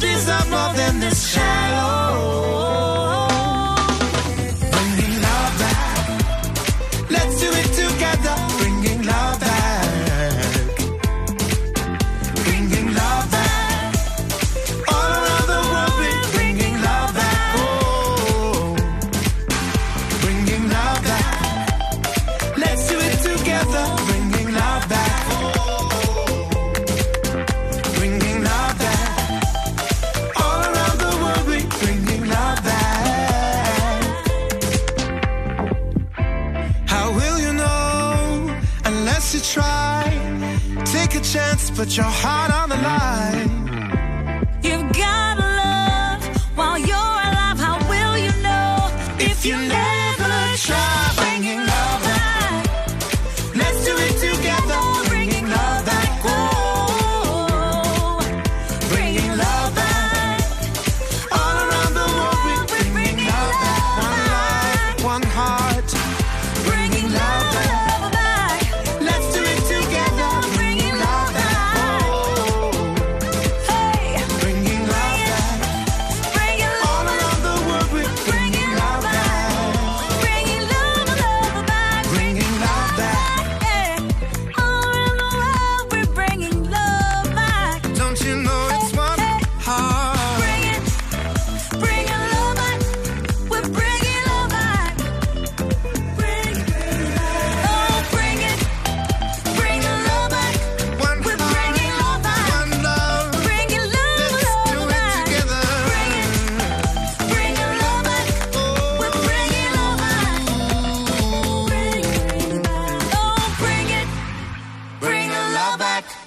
deserve more than this shallow. Unless you try? Take a chance, put your heart on the line.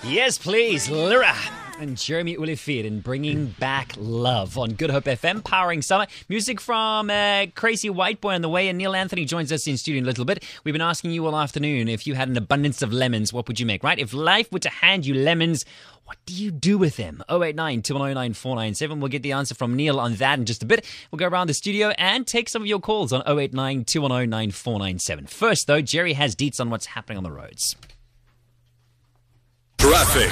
Yes, please, Lyra. And Jeremy Olivier in bringing back love on Good Hope FM, powering summer. Music from uh, Crazy White Boy on the way, and Neil Anthony joins us in studio in a little bit. We've been asking you all afternoon if you had an abundance of lemons, what would you make, right? If life were to hand you lemons, what do you do with them? 089 209 497. We'll get the answer from Neil on that in just a bit. We'll go around the studio and take some of your calls on 089 210 9497. First, though, Jerry has deets on what's happening on the roads. Traffic.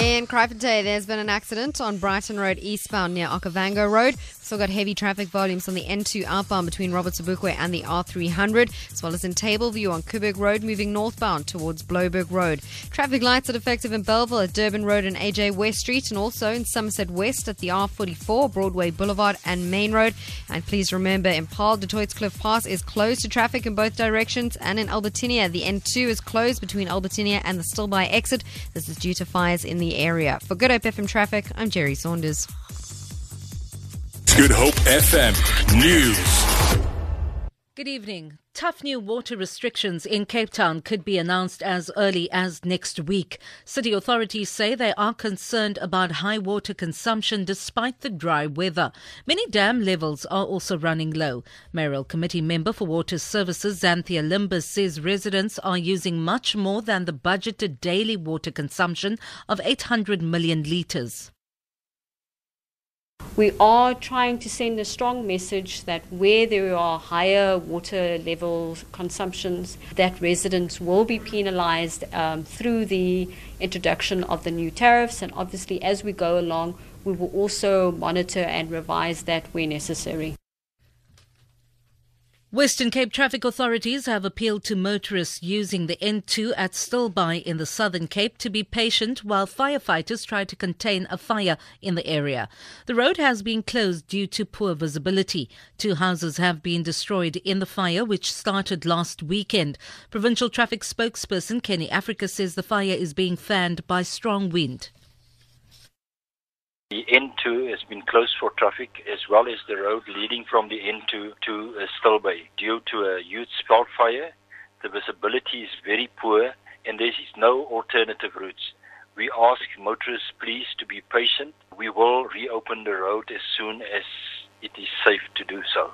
In Kraaifontein, there's been an accident on Brighton Road eastbound near Okavango Road. Still got heavy traffic volumes on the N2 outbound between Robert Sobukwe and the R300, as well as in Tableview on Koeberg Road, moving northbound towards Bloberg Road. Traffic lights are defective in Bellville at Durban Road and AJ West Street, and also in Somerset West at the R44, Broadway Boulevard and Main Road. And please remember, in Paarl, Du Toitskloof Pass is closed to traffic in both directions, and in Albertinia, the N2 is closed between Albertinia and the Stilbaai exit. This is due to fires in the area. For Good Hope FM Traffic, I'm Jerry Saunders. Good Hope FM News. Good evening. Tough new water restrictions in Cape Town could be announced as early as next week. City authorities say they are concerned about high water consumption despite the dry weather. Many dam levels are also running low. Mayoral Committee member for Water Services Xanthea Limberg says residents are using much more than the budgeted daily water consumption of 800 million litres. We are trying to send a strong message that where there are higher water level consumptions, that residents will be penalised um, through the introduction of the new tariffs. And obviously, as we go along, we will also monitor and revise that where necessary. Western Cape traffic authorities have appealed to motorists using the N2 at Stilbaai in the Southern Cape to be patient while firefighters try to contain a fire in the area. The road has been closed due to poor visibility. Two houses have been destroyed in the fire, which started last weekend. Provincial traffic spokesperson Kenny Africa says the fire is being fanned by strong wind. The N2 has been closed for traffic as well as the road leading from the N2 to uh. Due to a huge spot fire, the visibility is very poor and there is no alternative routes. We ask motorists please to be patient. We will reopen the road as soon as it is safe to do so.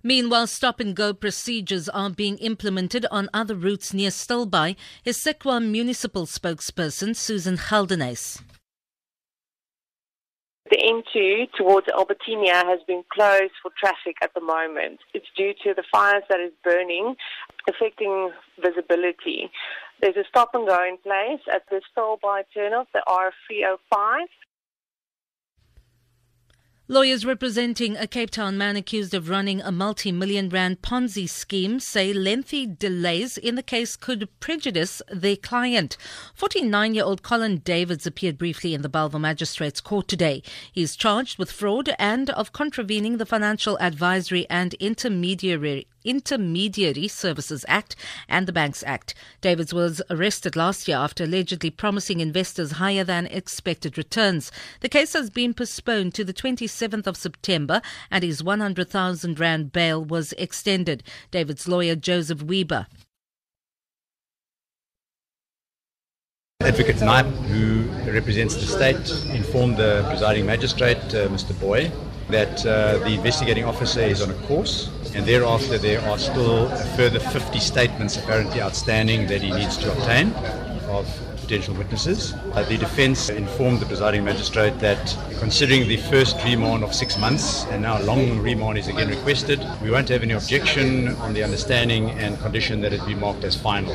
Meanwhile, stop and go procedures are being implemented on other routes near Stilbaai, is Hessequa municipal spokesperson Susan Geldenhuys. The N2 towards Albertinia has been closed for traffic at the moment. It's due to the fires that is burning, affecting visibility. There's a stop and go in place at the Stilbaai turnoff, the R305. Lawyers representing a Cape Town man accused of running a multi million rand Ponzi scheme say lengthy delays in the case could prejudice their client. 49 year old Colin Davids appeared briefly in the Bellville Magistrates Court today. He is charged with fraud and of contravening the Financial Advisory and Intermediary Intermediary Services Act and the Banks Act. Davids was arrested last year after allegedly promising investors higher than expected returns. The case has been postponed to the 27th of September and his 100,000 rand bail was extended. David's lawyer Joseph Weber Advocate Knipe, who represents the state, informed the presiding magistrate, uh, Mr. Boy, that uh, the investigating officer is on a course, and thereafter there are still further 50 statements apparently outstanding that he needs to obtain of potential witnesses. Uh, the defence informed the presiding magistrate that considering the first remand of six months and now a long remand is again requested, we won't have any objection on the understanding and condition that it be marked as final.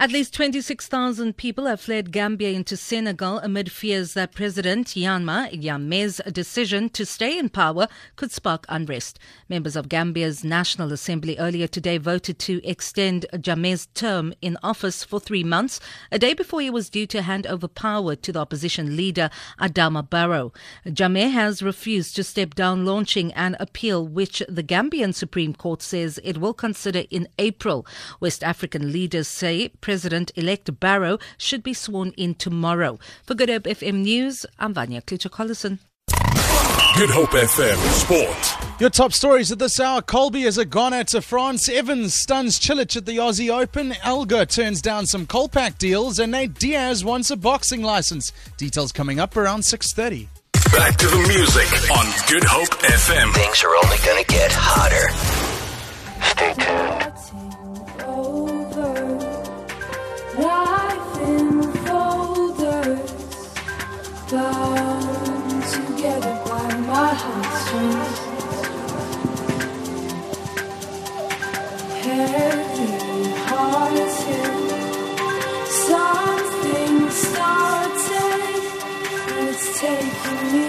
At least 26,000 people have fled Gambia into Senegal amid fears that President Yahya Jammeh's decision to stay in power could spark unrest. Members of Gambia's National Assembly earlier today voted to extend Jammeh's term in office for three months, a day before he was due to hand over power to the opposition leader Adama Barrow. Jame has refused to step down, launching an appeal which the Gambian Supreme Court says it will consider in April. West African leaders say President elect Barrow should be sworn in tomorrow. For Good Hope FM News, I'm Vanya Klitschko-Collison. Good Hope FM Sport. Your top stories at this hour. Kolbe is a goner to France. Evans stuns Cilic at the Aussie Open. Elgar turns down some Kolpak deals. And Nate Diaz wants a boxing license. Details coming up around 6.30. Back to the music on Good Hope FM. Things are only going to get hotter. Stay tuned. taking me.